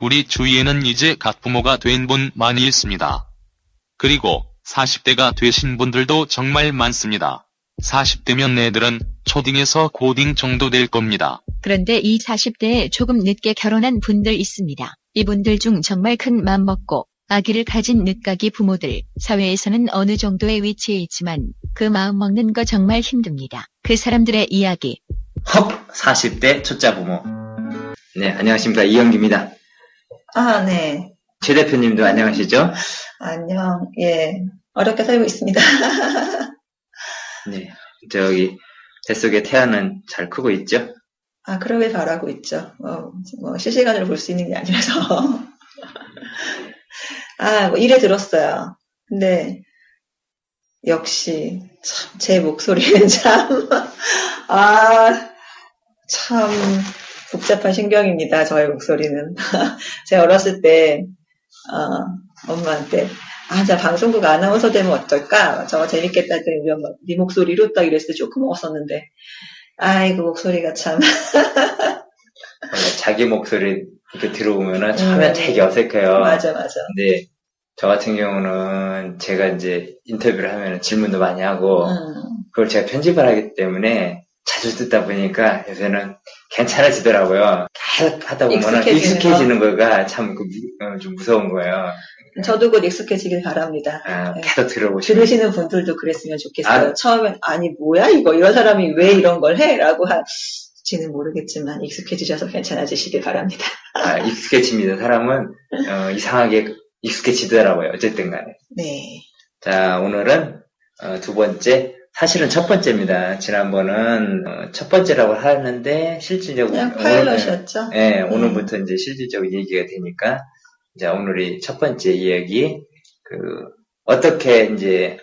우리 주위에는 이제 갓 부모가 된 분 많이 있습니다. 그리고 40대가 되신 분들도 정말 많습니다. 40대면 애들은 초딩에서 고딩 정도 될 겁니다. 그런데 이 40대에 조금 늦게 결혼한 분들 있습니다. 이분들 중 정말 큰 맘 먹고 아기를 가진 늦가기 부모들, 사회에서는 어느 정도의 위치에 있지만 그 마음 먹는 거 정말 힘듭니다. 그 사람들의 이야기. 헉 40대 초짜 부모. 네, 안녕하십니까. 이영기입니다. 아, 네. 최 대표님도 안녕하시죠? 안녕. 예. 어렵게 살고 있습니다. 네. 저기, 뱃속에 태아는 잘 크고 있죠? 아, 그러길 바라고 있죠. 어, 뭐, 실시간으로 볼 수 있는 게 아니라서. 아, 뭐, 일에 들었어요. 근데, 역시, 참, 제 목소리는 참, 아, 참, 복잡한 신경입니다. 저의 목소리는. 제가 어렸을 때, 어, 엄마한테, 아, 자, 방송국 아나운서 되면 어떨까? 저거 재밌겠다 했더니 우리 엄마, 네 목소리로 딱 이랬을 때 조금 먹었었는데, 아이고, 목소리가 참. 자기 목소리 이렇게 들어보면은 처음에 음. 되게 어색해요. 맞아, 맞아. 근데 저 같은 경우는 제가 이제 인터뷰를 하면 질문도 많이 하고 음, 그걸 제가 편집을 하기 때문에 자주 듣다 보니까 요새는 괜찮아지더라고요. 계속 하다 보면 익숙해지는 익숙해지는 거가 참그 무- 어, 좀 무서운 거예요. 저도 곧 익숙해지길 바랍니다. 아, 네. 계속 들어보시면 들으시는 분들도 그랬으면 좋겠어요. 아. 처음엔, 아니, 뭐야, 이거. 이런 사람이 왜 이런 걸 해? 라고 할지는 모르겠지만, 익숙해지셔서 괜찮아지시길 바랍니다. 아, 익숙해집니다. 사람은 어, 이상하게 익숙해지더라고요. 어쨌든 간에. 네. 자, 오늘은 어, 두 번째, 사실은 첫 번째입니다. 지난번은 어, 첫 번째라고 하는데 실질적으로 그냥 파일럿이었죠. 네, 음. 오늘부터 이제 실질적인 얘기가 되니까 자, 오늘이 첫 번째 이야기 그 어떻게 이제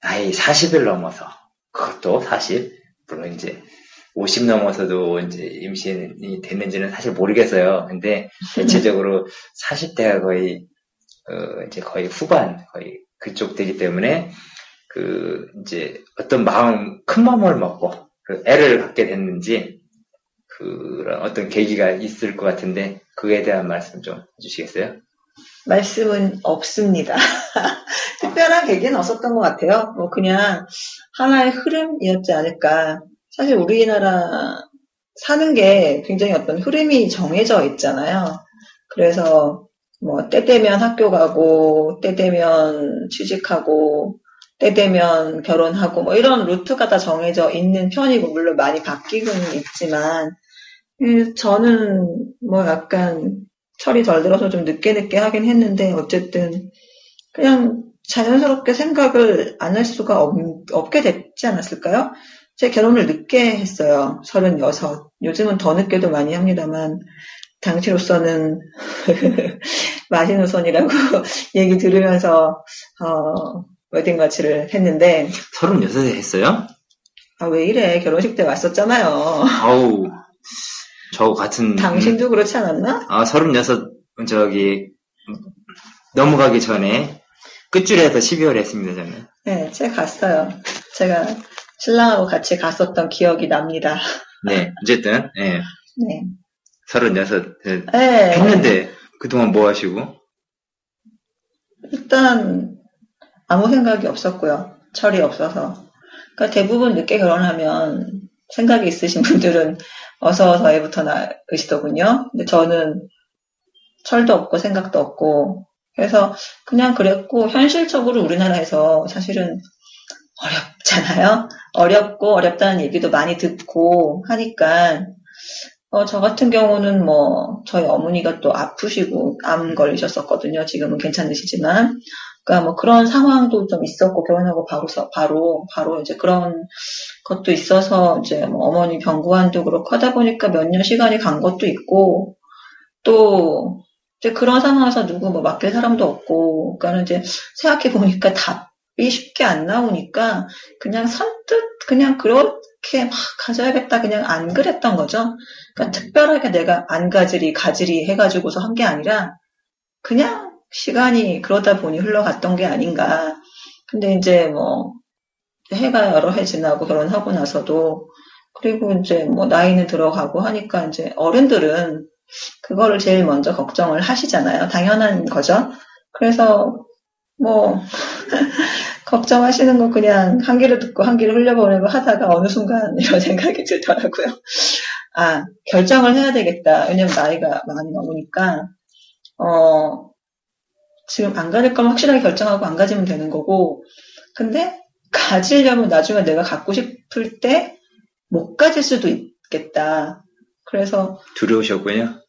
나이 40을 넘어서 그것도 사실 물론 이제 50 넘어서도 이제 임신이 됐는지는 사실 모르겠어요. 근데 대체적으로 40대가 거의 어, 이제 거의 후반 거의 그쪽 되기 때문에 그 이제 어떤 마음 큰 마음을 먹고 그 애를 갖게 됐는지 그런 어떤 계기가 있을 것 같은데 그에 대한 말씀 좀 해주시겠어요? 말씀은 없습니다. 특별한 계기는 없었던 것 같아요. 뭐 그냥 하나의 흐름이었지 않을까. 사실 우리나라 사는 게 굉장히 어떤 흐름이 정해져 있잖아요. 그래서 뭐 때 되면 학교 가고 때 되면 취직하고 때 되면 결혼하고 뭐 이런 루트가 다 정해져 있는 편이고 물론 많이 바뀌고는 있지만 음, 저는 뭐 약간 철이 덜 들어서 좀 늦게 늦게 하긴 했는데 어쨌든 그냥 자연스럽게 생각을 안 할 수가 없, 없게 됐지 않았을까요? 제 결혼을 늦게 했어요. 36. 요즘은 더 늦게도 많이 합니다만 당시로서는 마지노선이라고 얘기 들으면서 어, 웨딩 마치를 했는데 36에 했어요? 아, 왜 이래 결혼식 때 왔었잖아요. 아우 저 같은 당신도 그렇지 않았나? 아 36 저기 넘어가기 전에 끝줄에서 12월 했습니다 저는 네, 제가 갔어요. 제가 신랑하고 같이 갔었던 기억이 납니다. 네 어쨌든 예 네. 36 예, 네. 했는데 그동안 뭐 하시고 일단 아무 생각이 없었고요. 철이 없어서. 그러니까 대부분 늦게 결혼하면 생각이 있으신 분들은 어서 어서 애부터 낳으시더군요. 근데 저는 철도 없고 생각도 없고 그래서 그냥 그랬고 현실적으로 우리나라에서 사실은 어렵잖아요. 어렵고 어렵다는 얘기도 많이 듣고 하니까 어, 저 같은 경우는 뭐 저희 어머니가 또 아프시고 암 걸리셨었거든요. 지금은 괜찮으시지만 그러니까 뭐 그런 상황도 좀 있었고 결혼하고 바로서 바로 바로 이제 그런 것도 있어서 이제 뭐 어머니 병구안도 그렇고 하다 보니까 몇 년 시간이 간 것도 있고 또 이제 그런 상황에서 누구 뭐 맡길 사람도 없고 그러니까는 이제 생각해 보니까 답이 쉽게 안 나오니까 그냥 선뜻 그냥 그렇게 막 가져야겠다 그냥 안 그랬던 거죠. 그러니까 특별하게 내가 안 가지리 가지리 해가지고서 한 게 아니라 그냥 시간이 그러다 보니 흘러갔던 게 아닌가. 근데 이제 뭐 해가 여러 해 지나고 결혼하고 나서도 그리고 이제 뭐 나이는 들어가고 하니까 이제 어른들은 그거를 제일 먼저 걱정을 하시잖아요. 당연한 거죠. 그래서 뭐 걱정하시는 거 그냥 한 귀를 듣고 한 귀를 흘려보내고 하다가 어느 순간 이런 생각이 들더라고요. 아 결정을 해야 되겠다. 왜냐면 나이가 많이 넘으니까 어 지금 안 가질 거면 확실하게 결정하고 안 가지면 되는 거고 근데 가지려면 나중에 내가 갖고 싶을 때 못 가질 수도 있겠다. 그래서 두려우셨군요.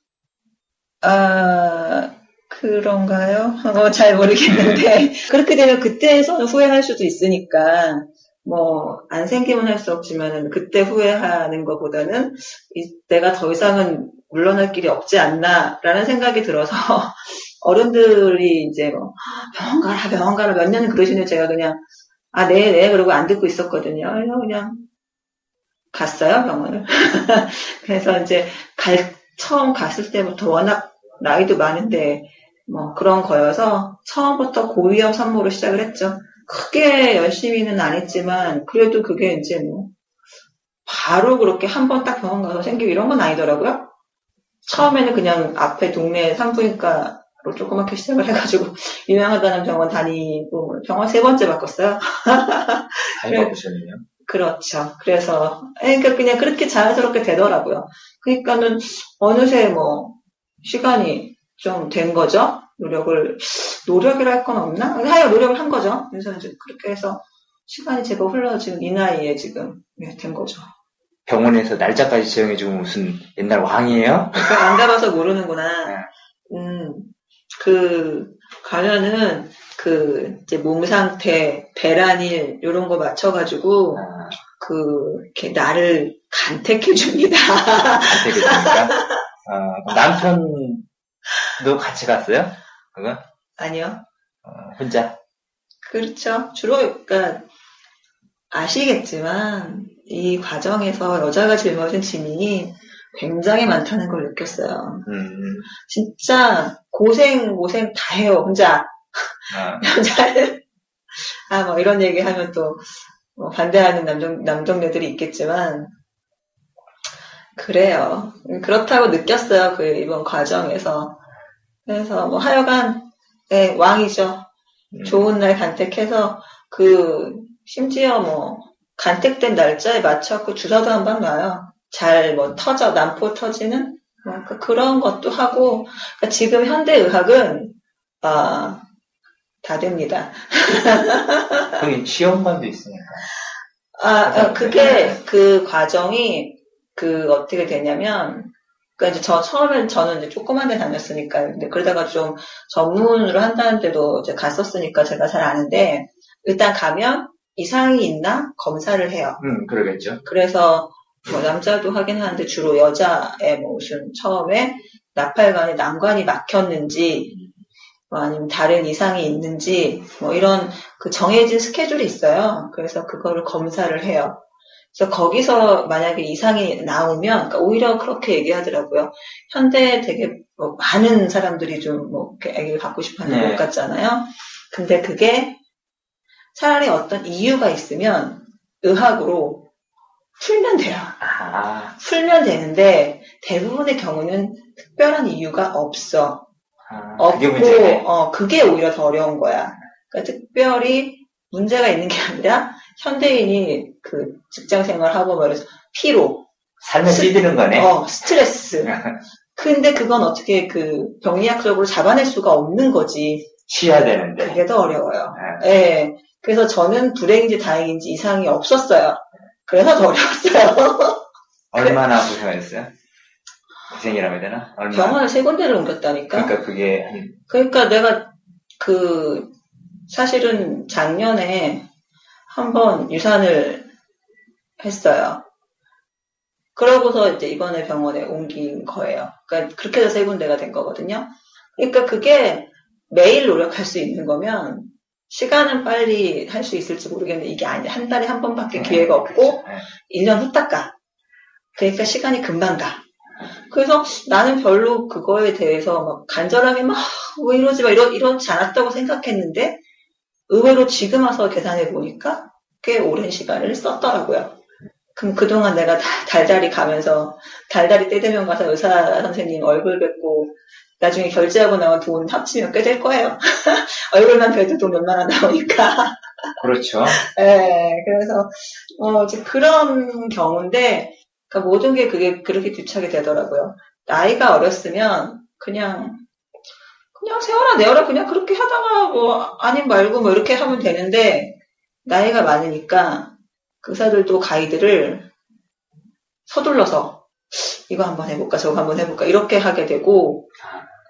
아, 그런가요? 어, 잘 모르겠는데. 그렇게 되면 그때에서는 후회할 수도 있으니까, 뭐, 안 생기면 할 수 없지만은, 그때 후회하는 것보다는, 이- 내가 더 이상은 물러날 길이 없지 않나, 라는 생각이 들어서, 어른들이 이제 뭐, 병원 가라, 병원 가라, 몇 년을 그러시는 제가 그냥, 아, 네, 네, 그러고 안 듣고 있었거든요. 그래서 그냥, 갔어요, 병원을. 그래서 이제, 갈, 처음 갔을 때부터 워낙 나이도 많은데 뭐 그런 거여서 처음부터 고위험 산모로 시작을 했죠. 크게 열심히는 안 했지만 그래도 그게 이제 뭐 바로 그렇게 한 번 딱 병원 가서 생기고 이런 건 아니더라고요. 처음에는 그냥 앞에 동네 산부인과 로 조그맣게 시작을 해가지고 유명하다는 병원 다니고 병원 세 번째 바꿨어요. 잘 그래. 바꾸셨네요. 그렇죠. 그래서 그러니까 그냥 그렇게 자연스럽게 되더라고요. 그러니까는 어느새 뭐 시간이 좀 된 거죠. 노력을 노력이라 할건 없나? 하여 노력을 한 거죠. 그래서 이제 그렇게 해서 시간이 제법 흘러 지금 이 나이에 지금 네, 된 거죠. 병원에서 날짜까지 지정해주고 무슨 옛날 왕이에요? 그러니까 안 가봐서 모르는구나. 음, 그 가면은 그 이제 몸 상태, 배란일 이런 거 맞춰가지고 아, 그 이렇게 나를 간택해 줍니다. 되겠습니까? 어, 남편도 같이 갔어요? 그거? 아니요. 어, 혼자? 그렇죠. 주로 그러니까 아시겠지만 이 과정에서 여자가 짊어진 짐이 굉장히 많다는 걸 느꼈어요. 음, 진짜 고생 고생 다 해요 혼자. 아, 여자는 아 뭐 이런 얘기 하면 또 뭐 반대하는 남정 남정네들이 있겠지만 그래요. 그렇다고 느꼈어요 그 이번 과정에서. 그래서 뭐 하여간 네, 왕이죠. 음, 좋은 날 간택해서 그 심지어 뭐 간택된 날짜에 맞춰서 주사도 한방 놔요. 잘 뭐 터져 난포 터지는 뭐 그- 그런 것도 하고 그러니까 지금 현대 의학은 아, 다 됩니다. 거기 시험관도 있으니까. 아, 아, 그게 그 과정이 그 어떻게 되냐면 그러니까 이제 저 처음엔 저는 이제 조그만 데 다녔으니까 근데 그러다가 좀 전문으로 한다는 데도 이제 갔었으니까 제가 잘 아는데 일단 가면 이상이 있나 검사를 해요. 음, 그러겠죠. 그래서 뭐 남자도 하긴 하는데 주로 여자의 뭐 무슨 처음에 나팔관에 난관이 막혔는지 뭐 아니면 다른 이상이 있는지 뭐 이런 그 정해진 스케줄이 있어요. 그래서 그거를 검사를 해요. 그래서 거기서 만약에 이상이 나오면 그러니까 오히려 그렇게 얘기하더라고요. 현대에 되게 뭐 많은 사람들이 좀뭐 아기를 갖고 싶어하는 네. 것 같잖아요. 근데 그게 차라리 어떤 이유가 있으면 의학으로 풀면 돼요. 아, 풀면 되는데 대부분의 경우는 특별한 이유가 없어. 아 그게 없고 문제네. 어 그게 오히려 더 어려운 거야. 그러니까 특별히 문제가 있는 게 아니라 현대인이 그 직장 생활하고 말해서 피로, 삶에 찌드는 거네. 어 스트레스. 근데 그건 어떻게 그 병리학적으로 잡아낼 수가 없는 거지. 쉬어야 되는데. 그게 더 어려워요. 아, 예. 그래서 저는 불행인지 다행인지 이상이 없었어요. 그래서 더 어려웠어요. 얼마나 고생했어요? 고생이라면 해야 되나? 얼마나? 병원을 세 군데를 옮겼다니까. 그러니까 그게 한 그러니까 내가 그 사실은 작년에 한번 유산을 했어요. 그러고서 이제 이번에 병원에 옮긴 거예요. 그러니까 그렇게 해서 세 군데가 된 거거든요. 그러니까 그게 매일 노력할 수 있는 거면 시간은 빨리 할 수 있을지 모르겠는데 이게 아니 한 달에 한 번밖에 기회가 없고 네. 1년 후딱 가. 그러니까 시간이 금방 가. 그래서 나는 별로 그거에 대해서 막 간절하게 막, 왜 이러지 마, 이러, 이러지 않았다고 생각했는데, 의외로 지금 와서 계산해 보니까 꽤 오랜 시간을 썼더라고요. 그럼 그동안 내가 다- 달달이 가면서 달달이 때 되면 가서 의사 선생님 얼굴 뵙고 나중에 결제하고 나온 돈 합치면 꽤 될 거예요. 얼굴만 뵈도 돈 몇만 원 나오니까. 그렇죠. 예, 그래서, 어, 이제 그런 경우인데, 그러니까 모든 게 그게 그렇게 뒤착이 되더라고요. 나이가 어렸으면, 그냥, 그냥 세워라, 내어라, 그냥 그렇게 하다가, 뭐, 아님 말고, 뭐, 이렇게 하면 되는데, 나이가 많으니까, 그 의사들도 가이드를 서둘러서, 이거 한번 해볼까, 저거 한번 해볼까, 이렇게 하게 되고,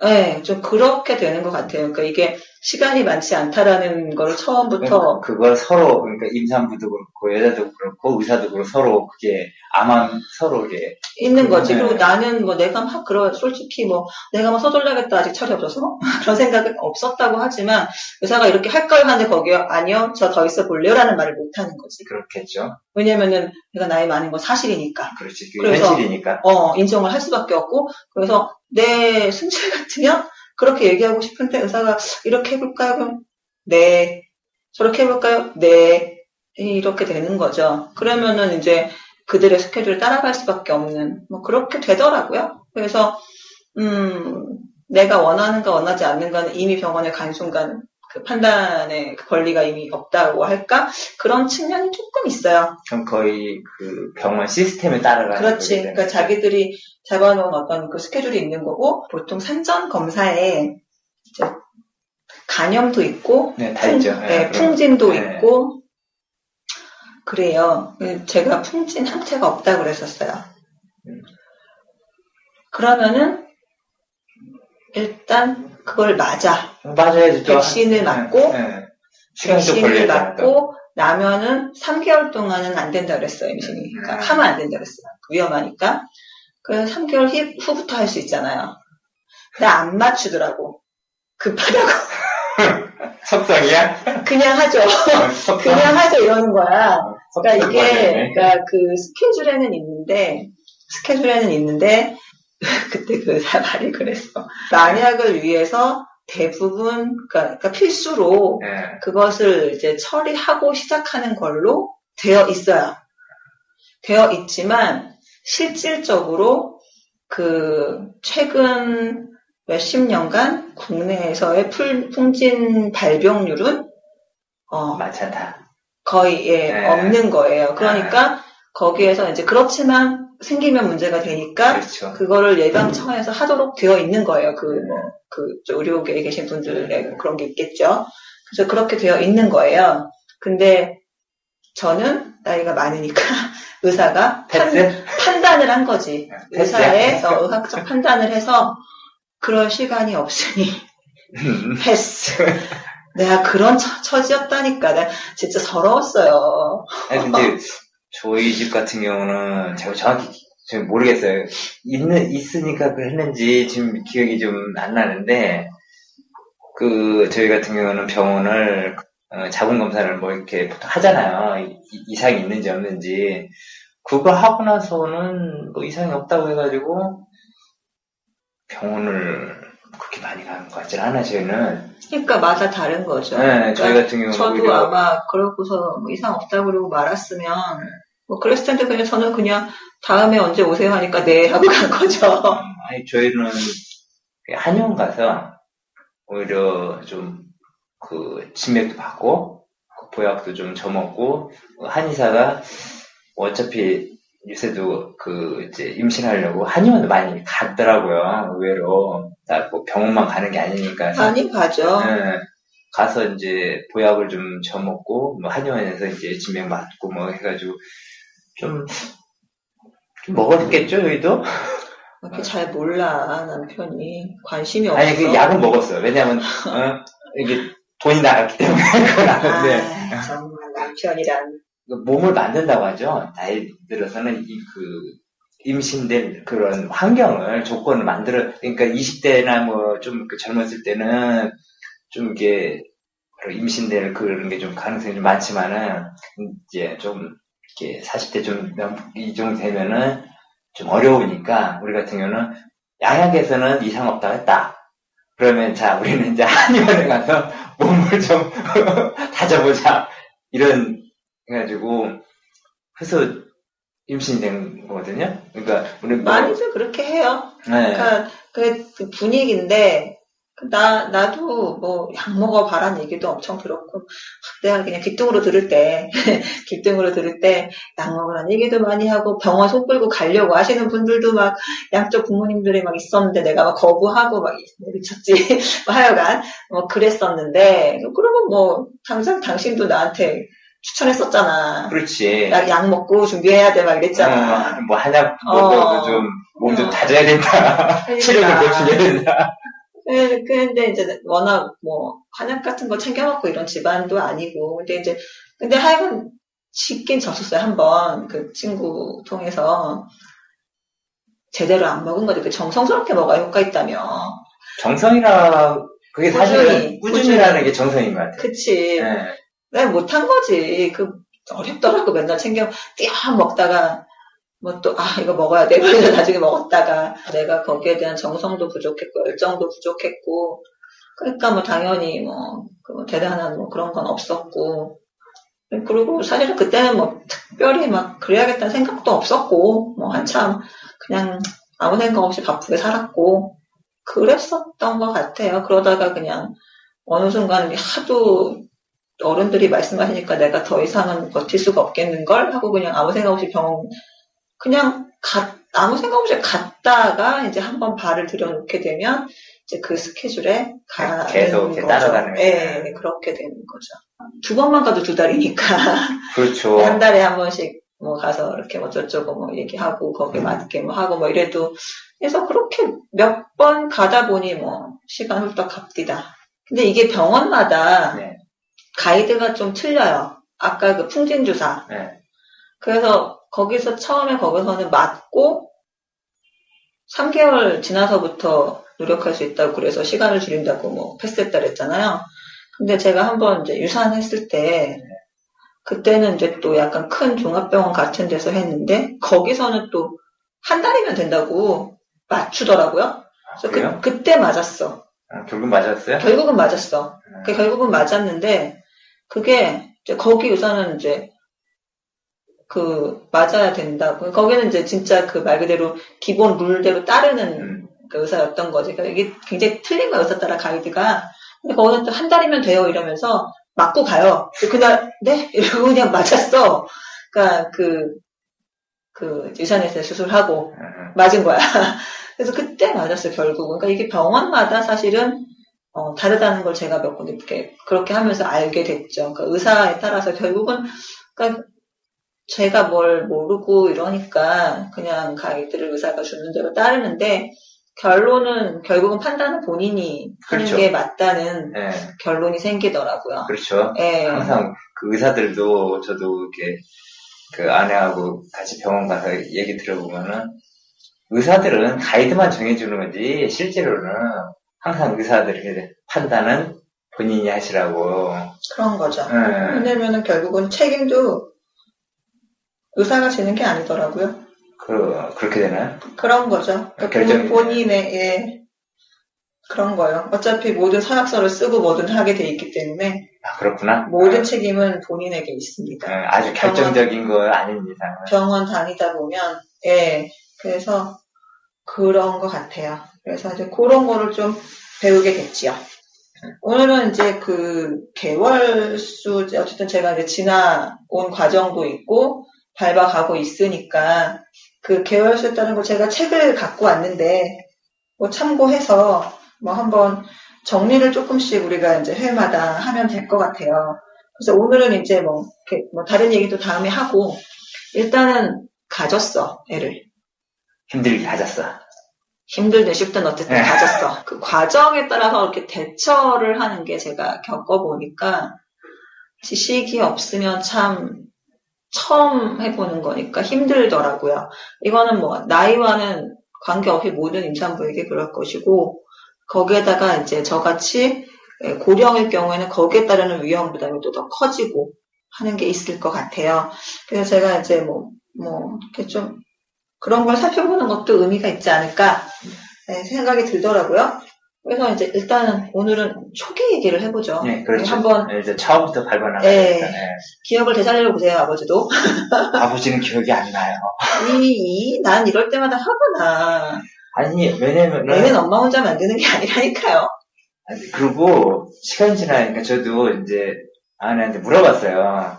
예, 좀 그렇게 되는 것 같아요. 그러니까 이게 시간이 많지 않다라는 걸 처음부터, 그걸 서로 그러니까 임산부도 그렇고 여자도 그렇고 의사도 그렇고 서로 그게 암암 서로 이게 있는 거지. 네. 그리고 나는 뭐 내가 막 그런 솔직히 뭐 내가 막 서둘러야겠다 아직 철이 없어서 그런 생각은 없었다고 하지만 의사가 이렇게 할 걸 하는데 거기에 아니요 저 더 있어 볼래요라는 말을 못 하는 거지. 그렇겠죠. 왜냐면은 내가 나이 많은 건 사실이니까. 그렇지. 그래서- 현실이니까. 어 인정을 할 수밖에 없고 그래서 내 승질 같으면 그렇게 얘기하고 싶은데 의사가 이렇게 해볼까요? 그럼 네. 저렇게 해볼까요? 네. 이렇게 되는 거죠. 그러면은 이제 그들의 스케줄을 따라갈 수밖에 없는 뭐 그렇게 되더라고요. 그래서 음 내가 원하는가 원하지 않는가는 이미 병원에 간 순간 그 판단의 그 권리가 이미 없다고 할까 그런 측면이 조금 있어요. 그럼 거의 그 병원 시스템에 따라가는 그렇지. 그러니까. 자기들이 잡아놓은 어떤 그 스케줄이 있는 거고 보통 산전 검사에 이제 간염도 있고 네, 다 풍, 있죠. 네, 네, 그럼- 풍진도 네. 있고 그래요. 제가 풍진 항체가 없다 그랬었어요. 음. 그러면은 일단 그걸 맞아. 맞아야지 또. 백신을 네, 맞고, 네. 백신을. 맞고 나면은 3개월 동안은 안 된다 그랬어요, 임신이. 그러니까 음. 하면 안 된다 그랬어요. 위험하니까. 그래서 3개월 후- 후부터 할 수 있잖아요. 근데 안 맞추더라고. 급하다고. 석상이야? 그냥 하죠. 석상. 그냥 하죠 이러는 거야. 그러니까 이게. 그러니까 그 스케줄에는 있는데 스케줄에는 있는데 그때 그 말이 그랬어. 만약을 위해서 대부분 그러니까, 그러니까 필수로 네. 그것을 이제 처리하고 시작하는 걸로 되어 있어요. 되어 있지만 실질적으로 그 최근 몇십 년간 국내에서의 풀- 풍진 발병률은 어, 많잖다. 거의 예, 네. 없는 거예요. 그러니까 거기에서 이제 그렇지만 생기면 문제가 되니까 그렇죠. 그거를 예방 차원에서 하도록 되어 있는 거예요. 그, 뭐, 그, 저 의료계에 계신 분들의 그런 게 있겠죠. 그래서 그렇게 되어 있는 거예요. 근데 저는 나이가 많으니까 의사가 판? 판단을 한 거지. 의사의 어, 의학적 판단을 해서 그럴 시간이 없으니 패스. 내가 그런 처, 처지였다니까. 내가 진짜 서러웠어요. 아니, 근데 저희 집 같은 경우는 제가 정확히 지금 모르겠어요. 있는, 있으니까 그 했는지 지금 기억이 좀 안 나는데, 그, 저희 같은 경우는 병원을, 어, 자궁 검사를 뭐 이렇게 보통 하잖아요. 이- 이상이 있는지 없는지. 그거 하고 나서는 뭐 이상이 없다고 해가지고, 병원을 그렇게 많이 가는 것 같진 않아요, 저희는. 그러니까 마다 다른 거죠. 네, 저희 같은 경우는. 저도 오히려 아마 그러고서 뭐 이상 없다고 그러고 말았으면 뭐 그랬을 텐데 그냥 저는 그냥 다음에 언제 오세요 하니까 네 하고 간 거죠. 아니, 저희는 한의원 가서 오히려 좀 그 진맥도 받고 그 보약도 좀 저먹고 한의사가 어차피 요새도 그 이제 임신하려고 한의원도 많이 갔더라고요. 의외로 나 뭐 병원만 가는 게 아니니까. 많이 가죠. 네. 가서 이제 보약을 좀 저먹고 뭐 한의원에서 이제 진맥 맞고 뭐 해가지고 좀, 좀 먹었겠죠 저희도? 그렇게 잘 몰라 남편이 관심이 없어. 아니 그 약은 먹었어요. 왜냐하면 어, 이게 돈이 나갔기 때문에 그건 아는데 아, 정말 남편이란 그 몸을 만든다고 하죠. 나이 들어서는 이 그 임신된 그런 환경을 조건을 만들어 그러니까 20대나 뭐좀 젊었을 때는 좀 이게 임신될 그런 게 좀 가능성이 좀 많지만은 이제 좀 이렇게 40대 좀 이 정도 되면은 좀 어려우니까 우리 같은 경우는 양약에서는 이상 없다고 했다. 그러면 자 우리는 이제 한의원에 가서 몸을 좀 다져보자 이런 해가지고 그래서 임신된 거거든요. 그러니까 우리 뭐, 많이들 그렇게 해요. 네. 그러니까 그, 그 분위기인데 그 나 나도 뭐 약 먹어 봐란 얘기도 엄청 들었고 내가 그냥 귀뚱으로 들을 때 귀뚱으로 들을 때 약 먹으란 얘기도 많이 하고 병원 손 끌고 가려고 하시는 분들도 막 양쪽 부모님들이 막 있었는데 내가 막 거부하고 막 미쳤지 뭐 하여간 뭐 그랬었는데 그러면 뭐 당장 당신도 나한테 추천했었잖아. 그렇지. 약, 약 먹고 준비해야 돼 막 이랬잖아. 어, 뭐 한약 어. 먹어도 좀몸좀 어. 다져야 된다. 체력을 보충해야 된다. 네, 근데 이제 워낙 뭐 한약 같은 거 챙겨 먹고 이런 집안도 아니고 근데 이제 근데 하여간 쉽긴 졌었어요 한번 그 친구 통해서. 제대로 안 먹은 거지. 그 정성스럽게 먹어야 효과 있다며 정성이라 그게 사실은 꾸준히, 꾸준히라는 게 정성인 것 같아요. 그치. 네. 내가 못한 거지? 그 어렵더라고 맨날 챙겨 띄엄 먹다가 뭐 또 아 이거 먹어야 돼. 그래서 나중에 먹었다가 내가 거기에 대한 정성도 부족했고 열정도 부족했고 그러니까 뭐 당연히 뭐, 그뭐 대단한 뭐 그런 건 없었고. 그리고 사실은 그때는 뭐 특별히 막 그래야겠다는 생각도 없었고 뭐 한참 그냥 아무 생각 없이 바쁘게 살았고 그랬었던 것 같아요. 그러다가 그냥 어느 순간 하도 어른들이 말씀하시니까 내가 더 이상은 버틸 수가 없겠는걸? 하고 그냥 아무 생각 없이 병원 그냥 가- 아무 생각 없이 갔다가 이제 한번 발을 들여놓게 되면 이제 그 스케줄에 가는 계속 이렇게 거죠. 따라가는 예, 거예요. 네, 그렇게 되는 거죠. 두 번만 가도 두 달이니까 그렇죠. 한 달에 한 번씩 뭐 가서 이렇게 뭐 저쩌고 뭐 얘기하고 거기에 음. 맞게 뭐 하고 뭐 이래도 그래서 그렇게 몇 번 가다 보니 뭐 시간 훌떡 갑디다. 근데 이게 병원마다 네. 가이드가 좀 틀려요. 아까 그 풍진주사. 네. 그래서 거기서 처음에 거기서는 맞고 3개월 지나서부터 노력할 수 있다고 그래서 시간을 줄인다고 뭐 패스했다 그랬잖아요. 근데 제가 한번 이제 유산했을 때 그때는 이제 또 약간 큰 종합병원 같은 데서 했는데 거기서는 또 한 달이면 된다고 맞추더라고요. 그래서 그래요? 그, 그때 맞았어. 아, 결국 맞았어요? 결국은 맞았어. 음. 그 결국은 맞았는데 그게 이제 거기 우선은 이제 그 맞아야 된다고 거기는 이제 진짜 그 말 그대로 기본 룰대로 따르는 음. 그 의사였던 거지. 그러니까 이게 굉장히 틀린 거야 의사 따라 가이드가. 근데 거기는 또 한 달이면 돼요 이러면서 맞고 가요. 그날 네 이러고 그냥 맞았어. 그러니까 그 그 유산에서 수술하고 음. 맞은 거야. 그래서 그때 맞았어요, 결국은. 그러니까 이게 병원마다 사실은, 어, 다르다는 걸 제가 몇 번 이렇게, 그렇게 하면서 알게 됐죠. 그러니까 의사에 따라서 결국은, 그러니까 제가 뭘 모르고 이러니까 그냥 가이드를 의사가 주는 대로 따르는데, 결론은, 결국은 판단은 본인이 하는 그렇죠. 게 맞다는 네. 결론이 생기더라고요. 그렇죠. 예. 항상 그 의사들도 저도 이렇게 그 아내하고 같이 병원 가서 얘기 들어보면은 의사들은 가이드만 정해주는 거지 실제로는 항상 의사들의 판단은 본인이 하시라고. 그런 거죠. 예. 왜냐면은 결국은 책임도 의사가 지는 게 아니더라고요. 그 그렇게 되나요? 그런 거죠. 그러니까 결정이 본- 본인의 예, 그런 거요. 어차피 모든 서약서를 쓰고 뭐든 하게 돼 있기 때문에 아 그렇구나. 모든 어, 책임은 본인에게 있습니다. 어, 아주 결정적인 거 아닌 이상은. 병원 다니다 보면 예, 그래서 그런 것 같아요. 그래서 이제 그런 거를 좀 배우게 됐지요. 오늘은 이제 그 개월 수 어쨌든 제가 이제 지나온 과정도 있고 밟아가고 있으니까 그 따른 거 제가 책을 갖고 왔는데 뭐 참고해서 뭐 한번 정리를 조금씩 우리가 이제 회마다 하면 될 것 같아요. 그래서 오늘은 이제 뭐, 뭐 다른 얘기도 다음에 하고 일단은 가졌어 애를 힘들게 하셨어. 힘들든 쉽든 어쨌든 네. 가졌어. 그 과정에 따라서 이렇게 대처를 하는 게 제가 겪어보니까 지식이 없으면 참 처음 해보는 거니까 힘들더라고요. 이거는 뭐 나이와는 관계없이 모든 임산부에게 그럴 것이고 거기에다가 이제 저같이 고령일 경우에는 거기에 따르는 위험 부담이 또 더 커지고 하는 게 있을 것 같아요. 그래서 제가 이제 뭐, 뭐, 이렇게 좀 그런 걸 살펴보는 것도 의미가 있지 않을까 네, 생각이 들더라고요. 그래서 이제 일단은 오늘은 초기 얘기를 해보죠. 네, 그렇죠. 한번 네, 이제 처음부터 발견하는 네. 거니까. 네. 기억을 되살려 보세요, 아버지도. 아버지는 기억이 안 나요. 이, 이, 난 이럴 때마다 화가 나. 아니, 왜냐면은. 애는 엄마 혼자 만드는 게 아니라니까요. 아니, 그리고 시간이 지나니까 저도 이제 아내한테 물어봤어요.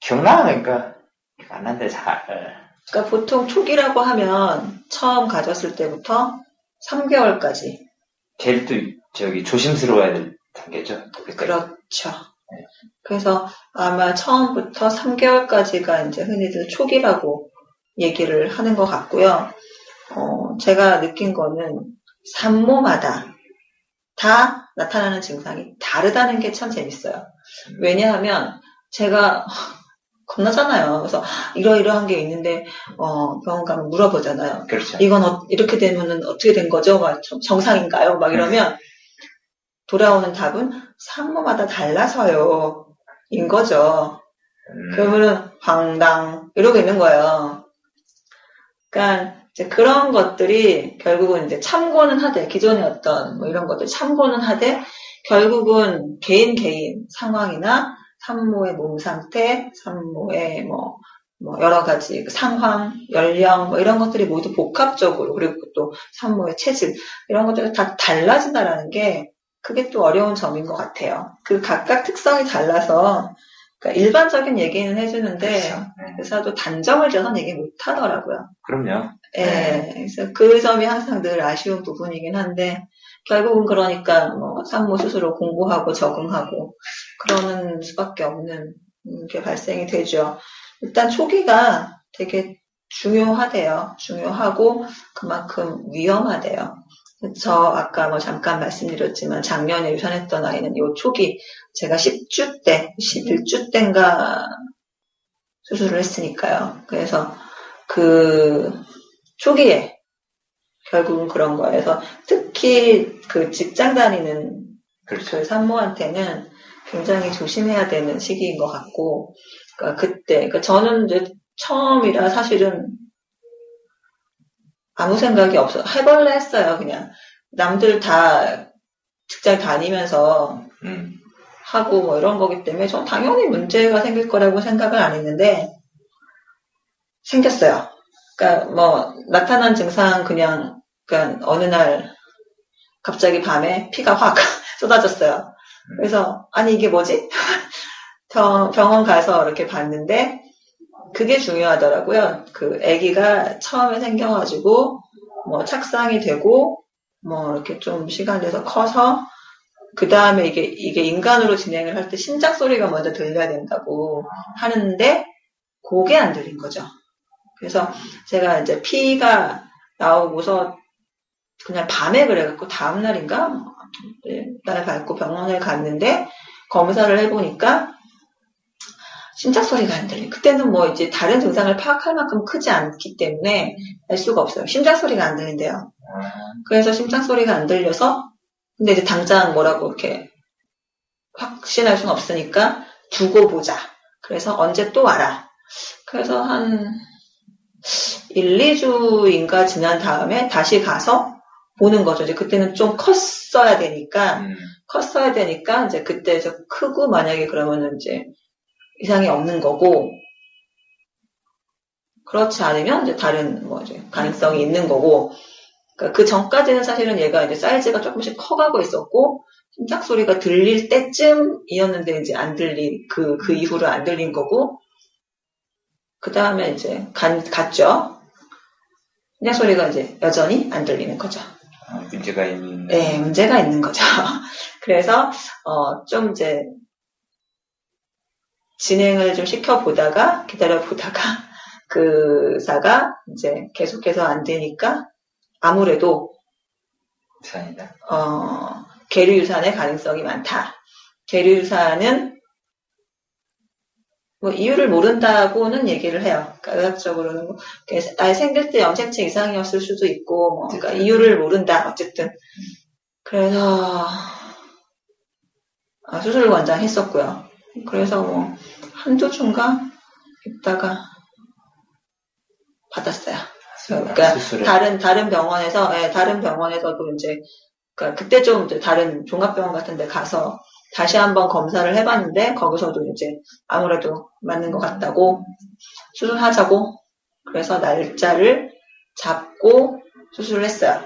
기억나? 그러니까 안 난대 잘. 그러니까 보통 초기라고 하면 처음 가졌을 때부터 3개월까지. 제일 또 저기 조심스러워야 될 단계죠. 그렇죠. 그래서 아마 처음부터 3개월까지가 이제 흔히들 초기라고 얘기를 하는 것 같고요. 어, 제가 느낀 거는 산모마다 다 나타나는 증상이 다르다는 게 참 재밌어요. 왜냐하면 제가 겁나잖아요. 그래서 이러이러한 게 있는데 어, 병원 가면 물어보잖아요. 그렇죠. 이건 어- 이렇게 되면은 어떻게 된 거죠? 막 정- 정상인가요? 막 이러면 돌아오는 답은 산모마다 달라서요. 인 거죠. 음, 그러면은 황당 이러고 있는 거예요. 그러니까 이제 그런 것들이 결국은 이제 참고는 하되 기존의 어떤 뭐 이런 것들 참고는 하되 결국은 개인 개인 상황이나 산모의 몸 상태, 산모의 뭐, 뭐 여러 가지 그 상황, 연령 뭐 이런 것들이 모두 복합적으로 그리고 또 산모의 체질 이런 것들이 다 달라진다라는 게 그게 또 어려운 점인 것 같아요. 그 각각 특성이 달라서 그러니까 일반적인 얘기는 해주는데 그렇죠. 네. 의사도 단정을 지어서 얘기 못 하더라고요. 그럼요. 예, 네. 그래서 그 점이 항상 늘 아쉬운 부분이긴 한데 결국은 그러니까 뭐 산모 스스로 공부하고 적응하고 그러는 수밖에 없는 음, 게 발생이 되죠. 일단 초기가 되게 중요하대요. 중요하고 그만큼 위험하대요. 저 아까 뭐 잠깐 말씀드렸지만 작년에 유산했던 아이는 요 초기 제가 10주 때, 11주 때인가 수술을 했으니까요. 그래서 그 초기에 결국은 그런 거예요. 그래서 특히 그 직장 다니는 그렇죠. 그 산모한테는 굉장히 조심해야 되는 시기인 것 같고, 그러니까 그때, 그러니까 저는 이제 처음이라 사실은 아무 생각이 없어. 해볼래 했어요, 그냥. 남들 다 직장 다니면서 음, 하고 뭐 이런 거기 때문에 전 당연히 문제가 생길 거라고 생각을 안 했는데 생겼어요. 그러니까 뭐 나타난 증상 그냥 그러니까 어느 날 갑자기 밤에 피가 확 쏟아졌어요. 그래서 아니 이게 뭐지? 병, 병원 가서 이렇게 봤는데 그게 중요하더라고요. 그 아기가 처음에 생겨가지고 뭐 착상이 되고 뭐 이렇게 좀 시간 돼서 커서 그 다음에 이게 이게 인간으로 진행을 할 때 심장 소리가 먼저 들려야 된다고 하는데 그게 안 들린 거죠. 그래서 제가 이제 피가 나오고서 그냥 밤에 그래갖고 다음 날인가 네, 날 밟고 병원을 갔는데 검사를 해보니까 심장 소리가 안 들려. 그때는 뭐 이제 다른 증상을 파악할 만큼 크지 않기 때문에 알 수가 없어요. 심장 소리가 안 들린대요. 그래서 심장 소리가 안 들려서 근데 이제 당장 뭐라고 이렇게 확신할 수는 없으니까 두고 보자. 그래서 언제 또 와라. 그래서 한 1, 2주인가 지난 다음에 다시 가서 보는 거죠. 이제 그때는 좀 컸어야 되니까 음, 컸어야 되니까 이제 그때 저 크고 만약에 그러면은 이제 이상이 없는 거고 그렇지 않으면 이제 다른 뭐 이제 가능성이 있는 거고 그러니까 그 전까지는 사실은 얘가 이제 사이즈가 조금씩 커가고 있었고 심장 소리가 들릴 때쯤이었는데 이제 안 들린 그 그 이후로 안 들린 거고 그 다음에 이제 간, 갔죠. 심장 소리가 이제 여전히 안 들리는 거죠. 어, 문제가 있는. 네, 문제가 있는 거죠. 그래서, 어, 좀 이제, 진행을 좀 시켜보다가, 기다려보다가, 그 사가 이제 계속해서 안 되니까, 아무래도, 산이다. 어, 계류 유산의 가능성이 많다. 계류 유산은, 뭐, 이유를 모른다고는 얘기를 해요. 그러니까 의학적으로는, 뭐, 아예 생길 때 염색체 이상이었을 수도 있고, 뭐, 그러니까. 이유를 모른다, 어쨌든. 그래서, 아, 수술 권장 했었고요. 그래서 뭐, 한두 주인가 있다가 받았어요. 그러니까 수술을. 다른, 다른 병원에서, 예, 다른 병원에서도 이제 그러니까 그때 좀 다른 종합병원 같은 데 가서 다시 한번 검사를 해봤는데 거기서도 이제 아무래도 맞는 것 같다고 수술하자고 그래서 날짜를 잡고 수술을 했어요.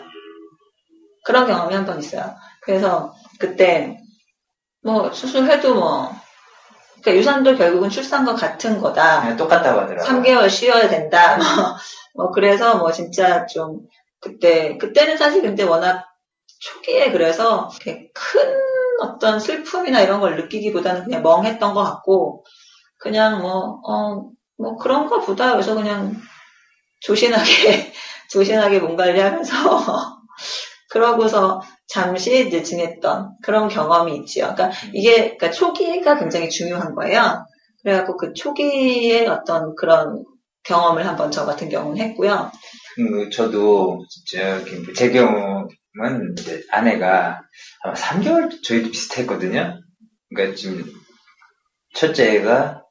그런 경험이 한 번 있어요. 그래서 그때 뭐 수술해도 뭐 그러니까 유산도 결국은 출산과 같은 거다. 그냥 똑같다고 하더라고요. 3개월 쉬어야 된다. 뭐, 뭐 그래서 뭐 진짜 좀 그때 그때는 사실 근데 워낙 초기에 그래서 큰 어떤 슬픔이나 이런 걸 느끼기보다는 그냥 멍했던 것 같고 그냥 뭐 어 뭐 그런 거보다 그래서 그냥 조신하게 조신하게 몸 관리하면서 그러고서 잠시 이제 지냈던 그런 경험이 있지요. 그러니까 이게 그러니까 초기가 굉장히 중요한 거예요. 그래갖고 그 초기에 어떤 그런 경험을 한번 저 같은 경우는 했고요. 그, 저도, 저기, 제 경우 는 이제 아내가 아마 3개월 저희도 비슷했거든요. 그러니까 지금 첫째가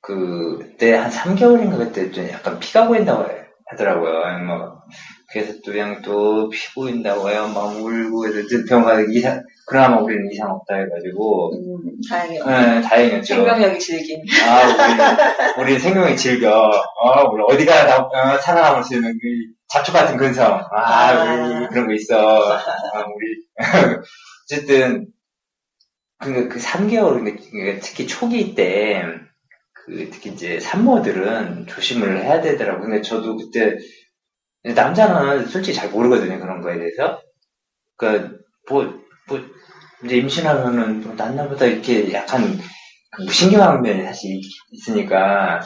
그때 한 3개월인가 그때 좀 약간 피가 보인다고 하더라고요. 뭐 그래서 또 그냥 또 피 보인다고 해요. 막 울고 해서 병원 가서 이상 그나마 우리는 이상 없다 해가지고 음, 다행이요. 네, 다행이었죠. 생명력이 질긴. 아, 우리, 우리 생명이 즐겨. 어, 우리 어디가 나, 어, 살아남을 수 있는 그 잡초 같은 근성. 아, 우리 그런 거 있어. 아, 우리. 어쨌든, 그, 그 3개월, 그 특히 초기 때, 그, 특히 이제 산모들은 조심을 해야 되더라고요. 근데 저도 그때, 남자는 솔직히 잘 모르거든요, 그런 거에 대해서. 그, 뭐, 뭐, 이제 임신하면은 뭐 난나보다 이렇게 약간 그 무신경한 면이 사실 있- 있으니까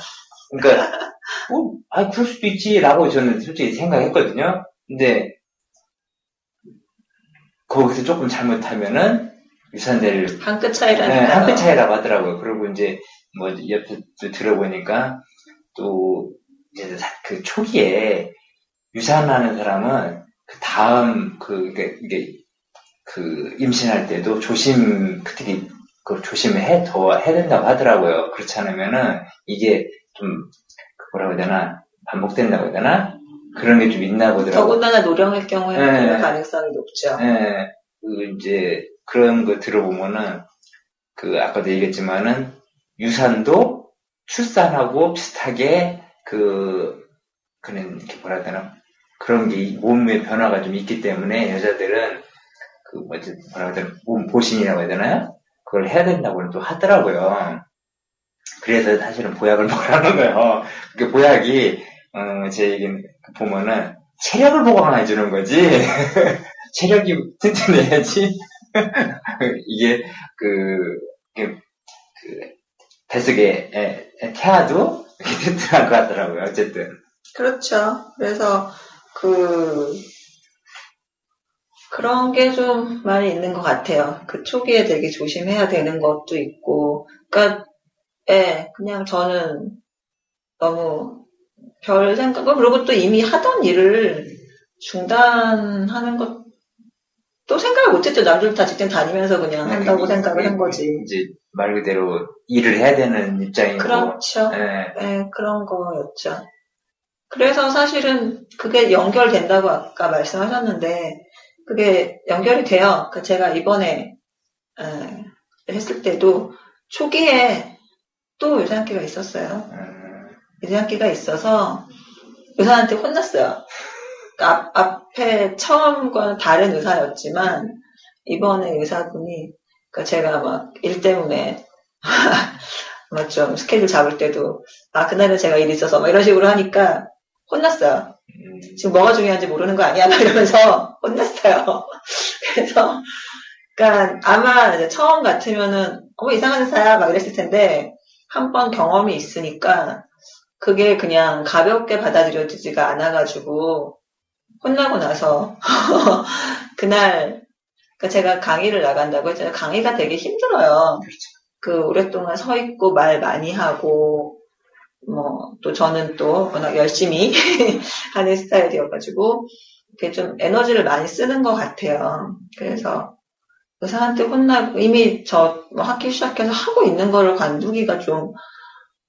그러니까 뭐, 아 그럴 수도 있지라고 저는 솔직히 생각했거든요. 근데 거기서 조금 잘못하면은 유산될 한끗 네, 차이라니까. 한끗 차이라고 하더라고요. 그리고 이제 뭐 옆에 또 들어보니까 또 이제 사- 그 초기에 유산하는 사람은 그 다음 그 이게, 이게 그 임신할 때도 조심 특히 그 조심해 더 해야 된다고 하더라고요. 그렇지 않으면은 이게 좀 뭐라고 해야 되나 반복된다고 해야 되나 그런 게 좀 있나 보더라고요. 더군다나 노령일 경우에는 네. 그럴 가능성이 높죠. 예, 그 이제 그런 거 들어보면은 그 아까도 얘기했지만은 유산도 출산하고 비슷하게 그 그는 이렇게 뭐라 해야 되나 그런 게 이- 몸의 변화가 좀 있기 때문에 여자들은 그 뭐지 뭐라 해야 되나 몸 보신이라고 해야 되나요? 그걸 해야 된다고 또 하더라고요. 그래서 사실은 보약을 먹으라는 거예요. 그 보약이 어, 제 얘기는 보면은 체력을 보강해 주는 거지. 체력이 튼튼해야지. 이게 그, 그, 그 뱃속에 에, 에, 태아도 이렇게 튼튼한 것 같더라고요. 어쨌든. 그렇죠. 그래서 그 그런 게 좀 많이 있는 것 같아요. 그 초기에 되게 조심해야 되는 것도 있고, 그러니까 예, 그냥 저는 너무 별 생각을 그리고 또 이미 하던 일을 중단하는 것도 생각을 못했죠. 남들 다 직장 다니면서 그냥 한다고 생각을 한 거지. 이제 말 그대로 일을 해야 되는 입장이고. 그렇죠. 예, 네, 그런 거였죠. 그래서 사실은 그게 연결된다고 아까 말씀하셨는데, 그게 연결이 돼요. 그 제가 이번에 에, 했을 때도 초기에 또 유산기가 있었어요. 음, 유산기가 있어서 의사한테 혼났어요. 그러니까 앞, 앞에 처음과는 다른 의사였지만 이번에 의사분이 그러니까 제가 막 일 때문에 막 좀 스케줄 잡을 때도 아 그날은 제가 일이 있어서 막 이런 식으로 하니까 혼났어요. 음, 지금 뭐가 중요한지 모르는 거 아니야? 막 이러면서 혼났어요. 그래서 그러니까 아마 처음 같으면은 어 이상한 의사야 막 이랬을 텐데 한 번 경험이 있으니까 그게 그냥 가볍게 받아들여지지가 않아가지고 혼나고 나서 그날 그러니까 제가 강의를 나간다고 했잖아요. 강의가 되게 힘들어요. 그 오랫동안 서 있고 말 많이 하고 뭐 또 저는 또 워낙 열심히 하는 스타일이어가지고 이렇게 좀 에너지를 많이 쓰는 것 같아요. 그래서 의사한테 혼나고 이미 저뭐 학기 시작해서 하고 있는 거를 관두기가 좀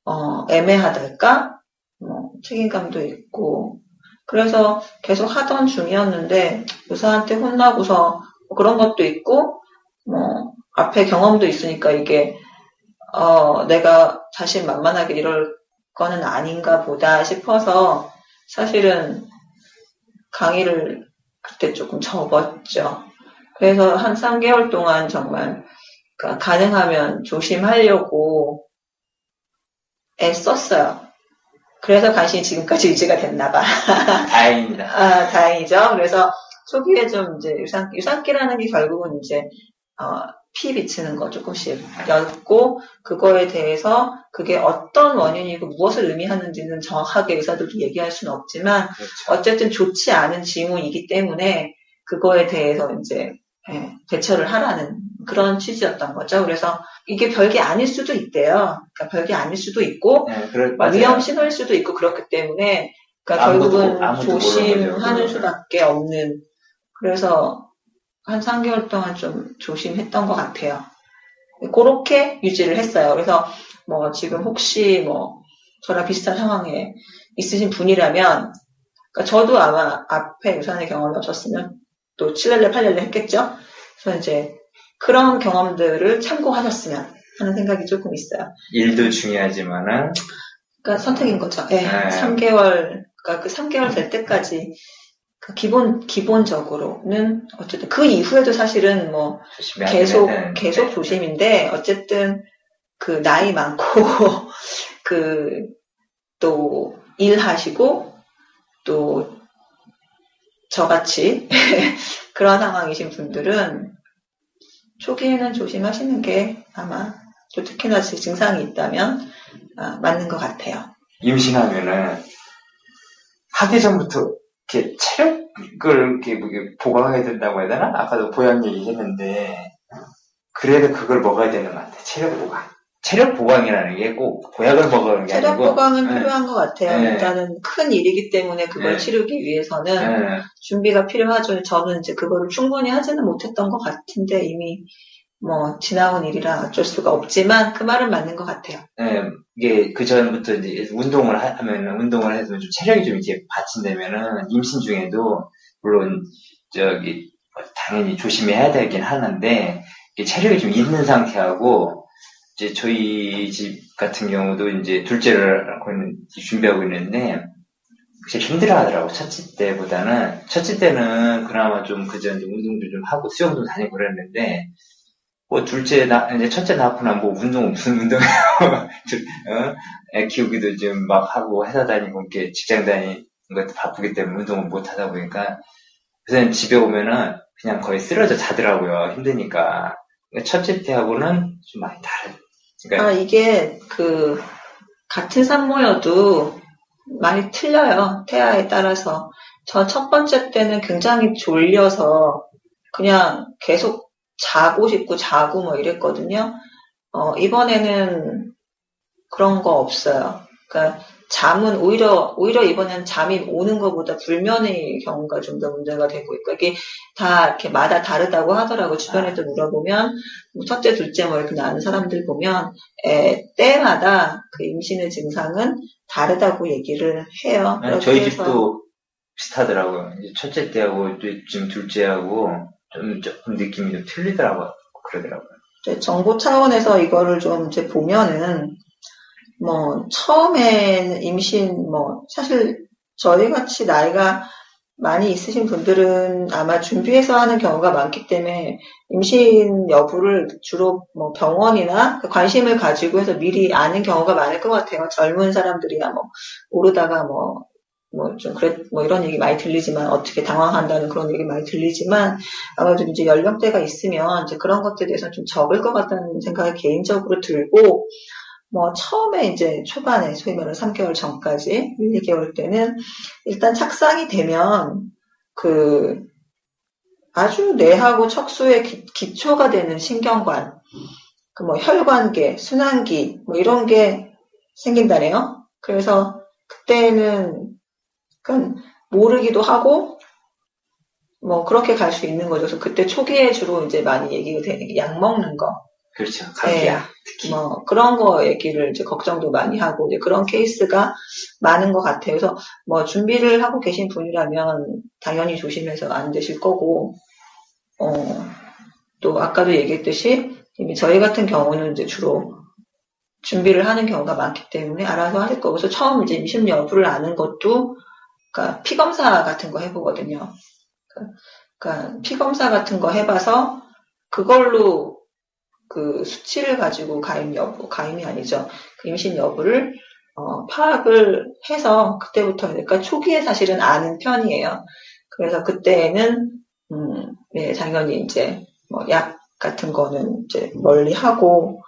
어, 애매하달까? 뭐 책임감도 있고 그래서 계속 하던 중이었는데 의사한테 혼나고서 뭐 그런 것도 있고 뭐 앞에 경험도 있으니까 이게 어 내가 자신 만만하게 이럴 거는 아닌가 보다 싶어서 사실은 강의를 그때 조금 접었죠. 그래서 한 3개월 동안 정말 그러니까 가능하면 조심하려고 애썼어요. 그래서 간신히 지금까지 유지가 됐나 봐. 다행입니다. 아, 다행이죠. 그래서 초기에 좀 이제 유산, 유산기라는 게 결국은 이제, 어, 피 비치는 거 조금씩 였고, 그거에 대해서 그게 어떤 원인이고 무엇을 의미하는지는 정확하게 의사들도 얘기할 수는 없지만, 그렇죠. 어쨌든 좋지 않은 징후이기 때문에 그거에 대해서 이제 예, 대처를 하라는 그런 취지였던 거죠. 그래서 이게 별게 아닐 수도 있대요. 그러니까 별게 아닐 수도 있고 네, 그럴, 맞아요. 위험 신호일 수도 있고 그렇기 때문에 그러니까 아무도 결국은 모- 아무도 조심하는. 수밖에 없는 그래서 한 3개월 동안 좀 조심했던 것 같아요. 그렇게 유지를 했어요. 그래서 뭐 지금 혹시 뭐 저랑 비슷한 상황에 있으신 분이라면 그러니까 저도 아마 앞에 유산의 경험이 없었으면 또 7렐레 8렐레 했겠죠. 그래서 이제 그런 경험들을 참고하셨으면 하는 생각이 조금 있어요. 일도 중요하지만은 그러니까 선택인 거죠. 예, 네. 3개월, 그러니까 그 3개월 될 때까지 그 기본 기본적으로는 어쨌든 그 이후에도 사실은 뭐 계속 계속 네. 조심인데 어쨌든 그 나이 많고 그 또 일하시고 또 저같이 그런 상황이신 분들은 초기에는 조심하시는 게 아마 또 특히나 증상이 있다면 아, 맞는 것 같아요. 임신하면은 하기 전부터 이렇게 체력을 뭐 이렇게 보강해야 된다고 해야 되나? 아까도 보양 얘기했는데 그래도 그걸 먹어야 되는 것 같아. 체력 보강. 체력 보강이라는 게 꼭 보약을 먹으는 게 체력 아니고 보강은 네. 필요한 것 같아요. 네. 일단은 큰 일이기 때문에 그걸 네. 치르기 위해서는 네. 준비가 필요하죠. 저는 이제 그거를 충분히 하지는 못했던 것 같은데 이미 뭐 지나온 일이라 어쩔 수가 없지만 그 말은 맞는 것 같아요. 네, 이게 그 전부터 이제 운동을 하- 하면 운동을 해서 좀 체력이 좀 이제 받친다면은 임신 중에도 물론 저기 뭐 당연히 조심해야 되긴 하는데 체력이 좀 있는 상태하고 이제 저희 집 같은 경우도 이제 둘째를 낳고 준비하고 있는데 진짜 힘들어 하더라고 첫째 때보다는. 첫째 때는 그나마 좀 이제 운동도 좀 하고 수영도 다니고 그랬는데 뭐 둘째 나 이제 첫째 낳고 나면 뭐 운동 무슨 둘- 어? 애 키우기도 좀막 하고 회사 다니고 이렇게 직장 다니는 것도 바쁘기 때문에 운동을 못 하다 보니까. 그래서 집에 오면은 그냥 거의 쓰러져 자더라고요 힘드니까. 그러니까 첫째 때하고는 좀 많이 다른 그러니까 아 이게 그 같은 산모여도 많이 틀려요. 태아에 따라서. 저 첫 번째 때는 굉장히 졸려서 그냥 계속 자고 싶고 자고 뭐 이랬거든요. 어, 이번에는 그런 거 없어요. 그러니까 잠은 오히려 오히려 이번엔 잠이 오는 것보다 불면의 경우가 좀 더 문제가 되고 있고 이게 다 이렇게 마다 다르다고 하더라고 주변에도 물어보면 뭐 첫째 둘째 뭐 이렇게 낳는 사람들 보면 에, 때마다 그 임신의 증상은 다르다고 얘기를 해요. 아니, 그렇게 저희 집도 비슷하더라고요. 첫째 때하고 또 지금 둘째하고 좀 조금 느낌이 좀 틀리더라고요. 그러더라고요. 이제 정보 차원에서 이거를 좀 이제 보면은 뭐 처음엔 임신 뭐 사실 저희 같이 나이가 많이 있으신 분들은 아마 준비해서 하는 경우가 많기 때문에 임신 여부를 주로 뭐 병원이나 그 관심을 가지고 해서 미리 아는 경우가 많을 것 같아요. 젊은 사람들이야 뭐 모르다가 뭐 뭐좀 그래 뭐 이런 얘기 많이 들리지만 어떻게 당황한다는 그런 얘기 많이 들리지만 아마도 이제 연령대가 있으면 이제 그런 것들에 대해서 좀 적을 것 같다는 생각이 개인적으로 들고 뭐 처음에 이제 초반에 소위 말하는 3개월 전까지 1, 2개월 때는 일단 착상이 되면 그 아주 뇌하고 척수의 기, 기초가 되는 신경관 그 뭐 혈관계, 순환기 뭐 이런 게 생긴다네요. 그래서 그때는 그건 모르기도 하고 뭐 그렇게 갈 수 있는 거죠. 그래서 그때 초기에 주로 이제 많이 얘기가 되는 게 약 먹는 거. 그렇죠. 감기야. 특히. 뭐 그런 거 얘기를 이제 걱정도 많이 하고 이제 그런 케이스가 많은 것 같아요. 그래서 뭐 준비를 하고 계신 분이라면 당연히 조심해서 안 되실 거고 어, 또 아까도 얘기했듯이 이미 저희 같은 경우는 이제 주로 준비를 하는 경우가 많기 때문에 알아서 하실 거고 그래서 처음 이제 임신 여부를 아는 것도 그러니까 피 검사 같은 거 해보거든요. 그러니까 피 검사 같은 거 해봐서 그걸로 그 수치를 가지고 가임 여부, 가임이 아니죠. 그 임신 여부를 어, 파악을 해서 그때부터 그러니까 초기에 사실은 아는 편이에요. 그래서 그때는 음, 네, 당연히 이제 뭐 약 같은 거는 이제 멀리 하고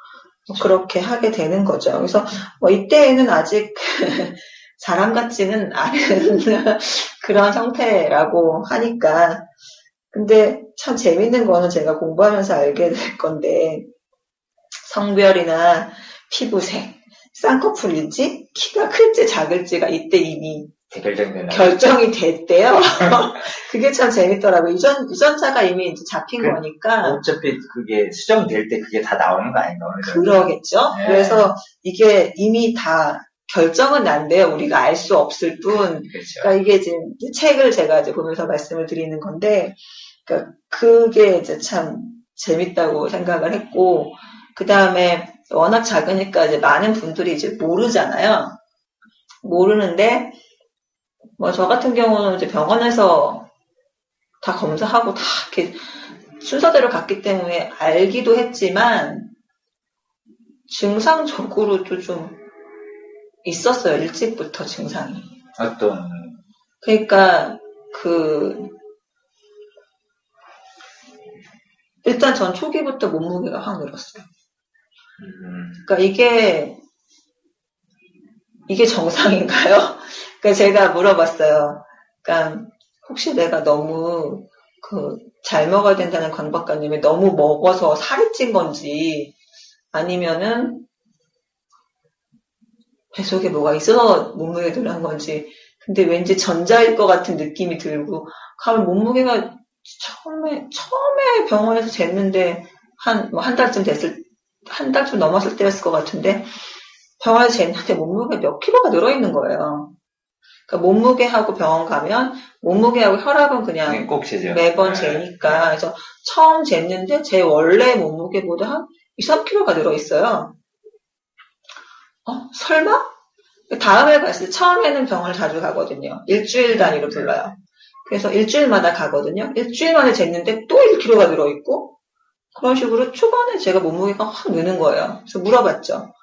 뭐 그렇게 하게 되는 거죠. 그래서 뭐 이때에는 아직 사람 같지는 않은 그런 형태라고 하니까 근데 참 재밌는 거는 제가 공부하면서 알게 될 건데 성별이나 피부색, 쌍꺼풀인지 키가 클지 작을지가 이때 이미 대결정되나. 결정이 됐대요. 그게 참 재밌더라고요. 유전, 유전자가 이미 이제 잡힌 그- 거니까. 어차피 그게 수정될 때 그게 다 나오는 거 아닌가. 그러겠죠. 네. 그래서 이게 이미 다 결정은 난데요. 우리가 알 수 없을 뿐. 그렇죠. 그러니까 이게 지금 책을 제가 이제 보면서 말씀을 드리는 건데, 그러니까 그게 이제 참 재밌다고 생각을 했고, 그 다음에 워낙 작으니까 이제 많은 분들이 이제 모르잖아요. 모르는데, 뭐 저 같은 경우는 이제 병원에서 다 검사하고 다 이렇게 순서대로 갔기 때문에 알기도 했지만, 증상적으로도 좀 있었어요. 일찍부터 증상이. 어떤, 그러니까 그 일단 전 초기부터 몸무게가 확 늘었어요. 음, 그러니까 이게 이게 정상인가요? 그러니까 제가 물어봤어요. 그러니까 혹시 내가 너무 그 잘 먹어야 된다는 강박관념에 너무 먹어서 살이 찐 건지 아니면은 배 속에 뭐가 있어서 몸무게가 늘은 건지 근데 왠지 전자일 것 같은 느낌이 들고 가면 몸무게가 처음에 처음에 병원에서 쟀는데 한 뭐한 달쯤 됐을 한 달쯤 넘었을 때였을 것 같은데 병원에서 쟀는데 몸무게 몇 킬로가 늘어 있는 거예요. 그러니까 몸무게하고 병원 가면 몸무게하고 혈압은 그냥 그게 꼭 재죠. 매번 네. 재니까 그래서 처음 쟀는데 제 원래 몸무게보다 한 2, 3kg가 늘어 있어요. 어, 설마? 다음에 갔을 때 처음에는 병원을 자주 가거든요. 일주일 단위로 불러요. 그래서 일주일마다 가거든요. 일주일 만에 쟀는데 또 1kg가 늘어 있고 그런 식으로 초반에 제가 몸무게가 확 느는 거예요. 그래서 물어봤죠.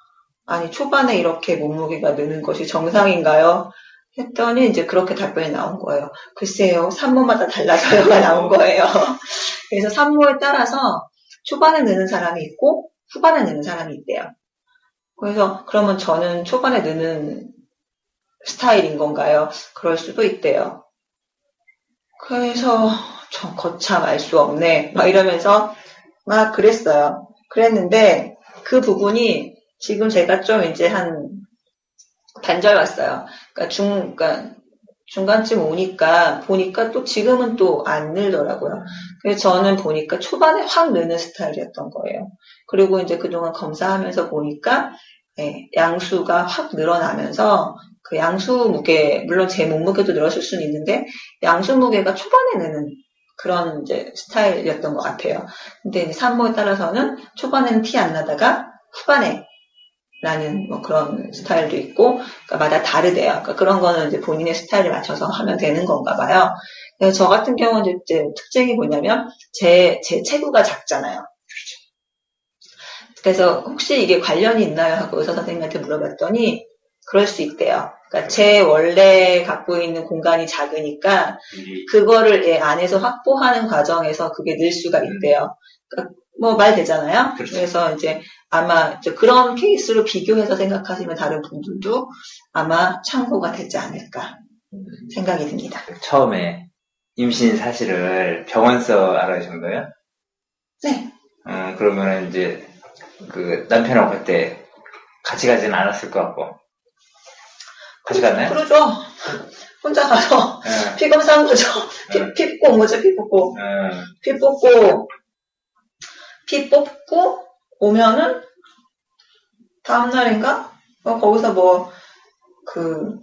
아니 초반에 이렇게 몸무게가 느는 것이 정상인가요? 했더니 이제 그렇게 답변이 나온 거예요. 글쎄요, 산모마다 달라서요가 나온 거예요. 그래서 산모에 따라서 초반에 느는 사람이 있고 후반에 느는 사람이 있대요. 그래서 그러면 저는 초반에 느는 스타일인 건가요? 그럴 수도 있대요. 그래서 저 거참 알 수 없네. 막 이러면서 막 그랬어요. 그랬는데 그 부분이 지금 제가 좀 이제 한 반절 왔어요. 그러니까 중, 그러니까 중간쯤 오니까 보니까 또 지금은 또 안 늘더라고요. 그래서 저는 보니까 초반에 확 느는 스타일이었던 거예요. 그리고 이제 그동안 검사하면서 보니까 예, 양수가 확 늘어나면서 그 양수 무게, 물론 제 몸무게도 늘었을 수는 있는데 양수 무게가 초반에 느는 그런 이제 스타일이었던 것 같아요. 근데 이제 산모에 따라서는 초반에는 티 안 나다가 후반에 나는 뭐 그런 스타일도 있고, 그러니까 마다 다르대요. 그러니까 그런 거는 이제 본인의 스타일에 맞춰서 하면 되는 건가 봐요. 그래서 저 같은 경우는 이제 특징이 뭐냐면, 제, 제 체구가 작잖아요. 그래서 혹시 이게 관련이 있나요? 하고 의사 선생님한테 물어봤더니, 그럴 수 있대요. 그러니까 제 원래 갖고 있는 공간이 작으니까, 이- 그거를 예, 안에서 확보하는 과정에서 그게 늘 수가 있대요. 그러니까 뭐말 되잖아요. 그렇죠. 그래서 이제 아마 이제 그런 케이스로 비교해서 생각하시면 다른 분들도 아마 참고가 되지 않을까 생각이 듭니다. 처음에 임신 사실을 병원서 알아주신 거예요? 네. 음, 그러면은 이제 그 남편하고 그때 같이 가지는 않았을 것 같고. 같이 갔나요? 그러죠. 혼자 가서 예. 피 검사한 거죠. 네. 피, 피 뽑고 뭐죠? 피 뽑고 음, 피 뽑고 피 뽑고 오면은 다음 날인가? 어, 거기서 뭐, 그,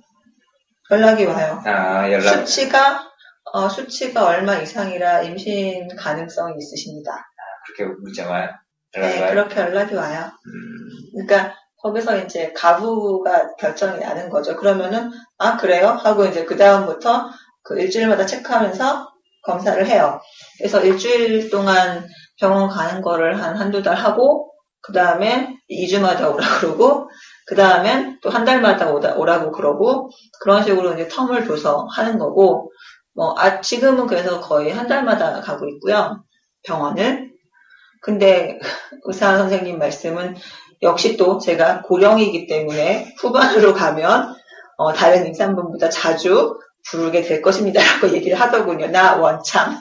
연락이 와요. 아, 연락. 수치가, 어, 수치가 얼마 이상이라 임신 가능성이 있으십니다. 그렇게 문자 와요? 연락이 네, 와요? 그렇게 연락이 와요. 음, 그러니까 거기서 이제 가부가 결정이 나는 거죠. 그러면은 아 그래요? 하고 이제 그 다음부터 그 일주일마다 체크하면서 검사를 해요. 그래서 일주일 동안 병원 가는 거를 한 한두 달 하고 그 다음에 2주마다 오라 그러고 그 다음엔 또 한 달마다 오다, 오라고 그러고 그런 식으로 이제 텀을 둬서 하는 거고 뭐 아, 지금은 그래서 거의 한 달마다 가고 있고요. 병원을. 근데 의사 선생님 말씀은 역시 또 제가 고령이기 때문에 후반으로 가면 어, 다른 임산부보다 자주 부르게 될 것입니다라고 얘기를 하더군요. 나 원참.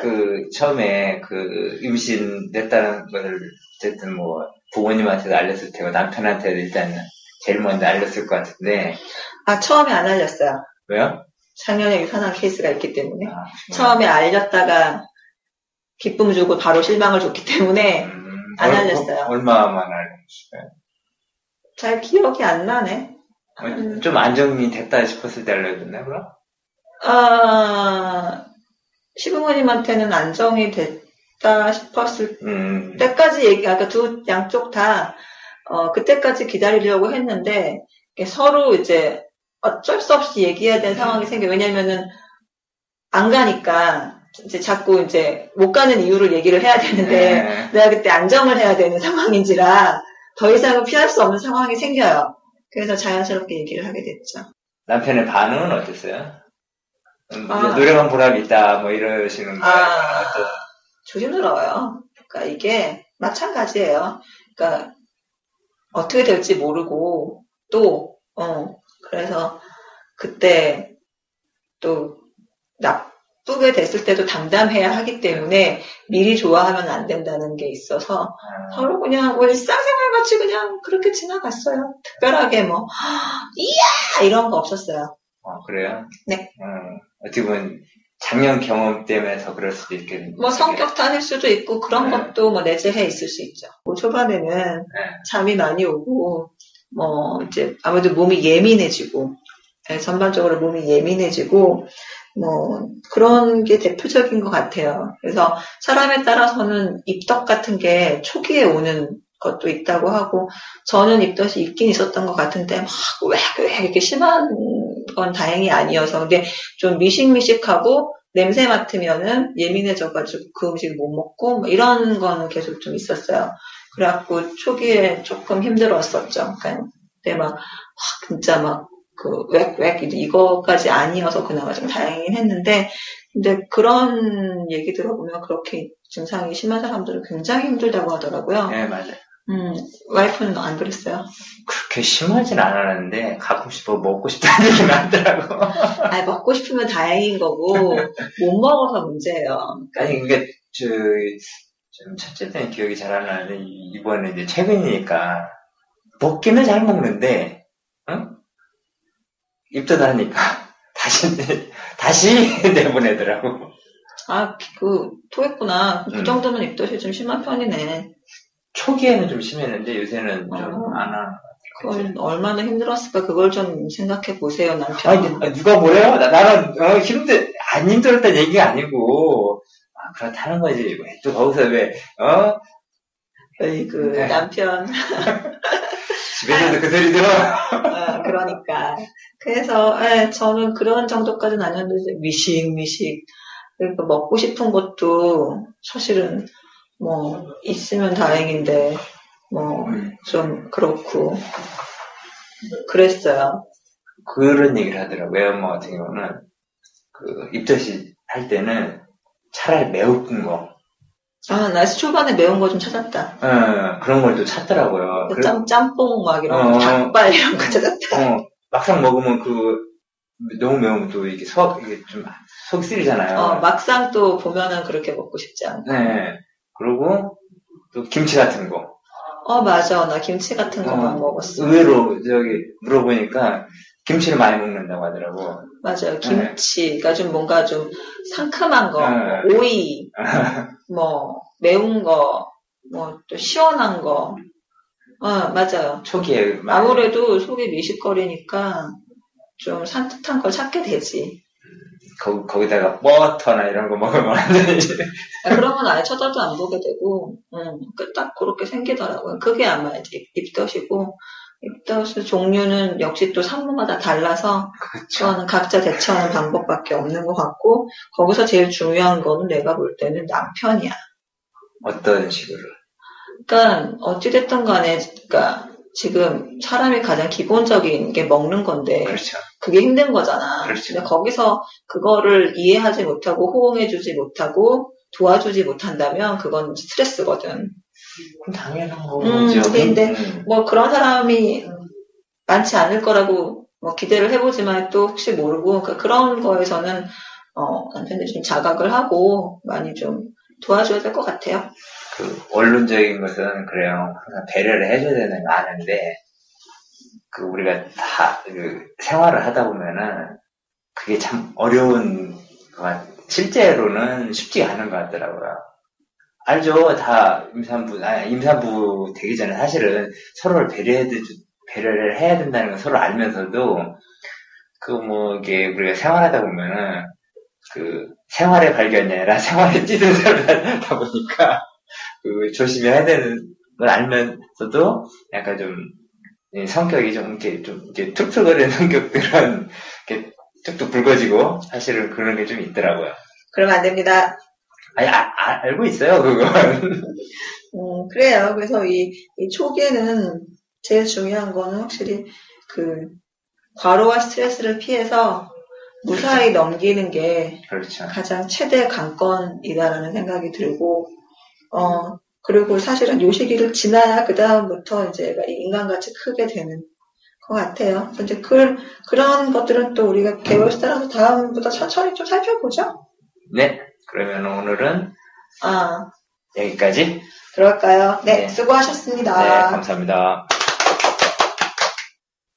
그, 처음에 그, 임신 됐다는 것을, 어쨌든 뭐, 부모님한테도 알렸을 테고, 남편한테도 일단 제일 먼저 알렸을 것 같은데, 아 처음에 안 알렸어요. 왜요? 작년에 유산한 케이스가 있기 때문에 아, 처음에 알렸다가 기쁨 주고 바로 실망을 줬기 때문에 음, 안 얼- 알렸어요. 얼마만 알렸어요? 잘 기억이 안 나네. 어, 좀 안정이 됐다 싶었을 때 알려줬나, 그럼? 아 시부모님한테는 안정이 됐다 싶었을 음, 그때까지 얘기, 아까 두 양쪽 다, 어, 그때까지 기다리려고 했는데, 서로 이제 어쩔 수 없이 얘기해야 되는 상황이 생겨. 왜냐면은, 안 가니까, 이제 자꾸 이제 못 가는 이유를 얘기를 해야 되는데, 네. 내가 그때 안정을 해야 되는 상황인지라, 더 이상은 피할 수 없는 상황이 생겨요. 그래서 자연스럽게 얘기를 하게 됐죠. 남편의 반응은 어땠어요? 음, 아. 노래방 보람이 있다, 뭐 이러시는 거예요. 아. 어떤- 조심스러워요. 그러니까 이게 마찬가지예요. 그러니까 어떻게 될지 모르고 또 어, 그래서 그때 또 나 쁘게 됐을 때도 담담해야 하기 때문에 미리 좋아하면 안 된다는 게 있어서 아, 서로 그냥 뭐 일상생활 같이 그냥 그렇게 지나갔어요. 특별하게 뭐 이야 이런 거 없었어요. 어, 그래요? 네. 어, 어떻게 보면 작년 경험 때문에 더 그럴 수도 있겠는데. 뭐 성격 탓일 수도 있고 그런 네. 것도 뭐 내재해 있을 수 있죠. 뭐 초반에는 네. 잠이 많이 오고 뭐 이제 아무래도 몸이 예민해지고 네, 전반적으로 몸이 예민해지고 뭐 그런 게 대표적인 것 같아요. 그래서 사람에 따라서는 입덧 같은 게 초기에 오는 것도 있다고 하고 저는 입덧이 있긴 있었던 것 같은데 막 왜 왜 이렇게 심한 건 다행히 아니어서 근데 좀 미식미식하고 냄새 맡으면은 예민해져가지고 그 음식을 못 먹고 뭐 이런 거는 계속 좀 있었어요. 그래갖고 초기에 조금 힘들었었죠. 그러니까 근데 막, 와, 진짜 막, 그, 웩, 웩, 이거까지 아니어서 그나마 좀 다행이긴 했는데, 근데 그런 얘기 들어보면 그렇게 증상이 심한 사람들은 굉장히 힘들다고 하더라고요. 네, 맞아요. 음, 와이프는 안 그랬어요. 그렇게 심하진 않았는데, 가끔씩 뭐 먹고 싶다는 얘기는 하더라고. 아, 먹고 싶으면 다행인 거고, 못 먹어서 문제예요. 아니, 그게, 저, 좀 첫째 때는 기억이 잘 안 나는데, 이- 이번에 이제 최근이니까, 먹기는 잘 먹는데, 응? 입덧 하니까, 다시, 다시 내보내더라고. 아, 그, 토했구나. 그 음. 정도면 입덧이 좀 심한 편이네. 초기에는 좀 심했는데, 요새는 좀 어. 안 하. 그걸 얼마나 힘들었을까, 그걸 좀 생각해 보세요, 남편은. 누- 누가 뭐래요? 나, 나는, 어, 힘들, 안 힘들었다는 얘기가 아니고, 아, 그렇다는 거지. 왜또 거기서 왜, 어? 그, 네. 남편. 집에서도 그 소리 들어? 아, 그러니까. 그래서, 예, 저는 그런 정도까지는 아니었는데, 미식, 미식. 그러니까 먹고 싶은 것도 사실은 뭐, 있으면 다행인데, 뭐, 좀 그렇고. 그랬어요. 그런 얘기를 하더라고요. 외엄마 같은 경우는, 그, 입덧이 할 때는 차라리 매운 거, 아, 나 초반에 매운 거 좀 찾았다. 어, 그런 걸 또 찾더라고요. 그래- 짬, 짬뽕 막 이런 어. 거, 닭발 이런 거 찾았다. 어, 막상 먹으면 그, 너무 매우면 또 이게 속, 이게 좀 속이 쓰리잖아요. 어, 막상 또 보면은 그렇게 먹고 싶지 않아. 네. 그리고 또 김치 같은 거. 어, 맞아. 나 김치 같은 거만 어, 먹었어. 의외로 저기 물어보니까 김치를 많이 먹는다고 하더라고. 맞아요. 김치. 그러니까 좀 뭔가 좀 상큼한 거, 네. 뭐 오이, 뭐 매운 거, 뭐 또 시원한 거. 어, 맞아요. 초기에 아무래도 속이 미식거리니까 좀 산뜻한 걸 찾게 되지. 거, 거기다가 버터나 이런 거 먹으면 완전히 아, 그러면 아예 쳐다도 안 보게 되고, 음, 그딱 그렇게 생기더라고요. 그게 아마 이제 입덧이고, 입덧의 종류는 역시 또 산모마다 달라서, 그거는 각자 대처하는 방법밖에 없는 것 같고, 거기서 제일 중요한 거는 내가 볼 때는 남편이야. 어떤 식으로 그러니까, 어찌됐든 간에, 그러니까, 지금 사람이 가장 기본적인 게 먹는 건데, 그렇죠. 그게 힘든 거잖아. 그렇죠. 근데 거기서 그거를 이해하지 못하고 호응해주지 못하고 도와주지 못한다면 그건 스트레스거든. 그럼 당연한 음, 거죠. 근데 음. 뭐 그런 사람이 많지 않을 거라고 뭐 기대를 해보지만 또 혹시 모르고 그런 거에서는 어, 남편들이 좀 자각을 하고 많이 좀 도와줘야 될 것 같아요. 그 원론적인 것은 그래요. 항상 배려를 해줘야 되는 거 아는데 그 우리가 다 그 생활을 하다 보면은 그게 참 어려운 것 같, 실제로는 쉽지 않은 것 같더라고요. 알죠. 다 임산부, 아 임산부 되기 전에 사실은 서로를 배려해 배려를 해야 된다는 걸 서로 알면서도 그 뭐 이게 우리가 생활하다 보면은 그 생활의 발견이 아니라 생활의 찌든 하다 보니까 그 조심해야 되는 걸 알면서도 약간 좀 예, 성격이 좀 이렇게 좀 이렇게 툭툭거리는 성격들은 이렇게 툭툭 붉어지고 사실은 그런 게 좀 있더라고요. 그러면 안 됩니다. 아니 아- 아- 알고 있어요 그건. 음, 그래요. 그래서 이, 이 초기에는 제일 중요한 거는 확실히 그 과로와 스트레스를 피해서 무사히 넘기는 게 그렇죠. 가장 최대 관건이다라는 생각이 들고, 어, 그리고 사실은 요 시기를 지나야 그다음부터 이제 인간같이 크게 되는 것 같아요. 이제 그, 그런 것들은 또 우리가 개월 수 따라서 다음부터 천천히 좀 살펴보죠. 네 그러면 오늘은 아, 여기까지. 그럴까요? 네, 네. 수고하셨습니다. 네 감사합니다.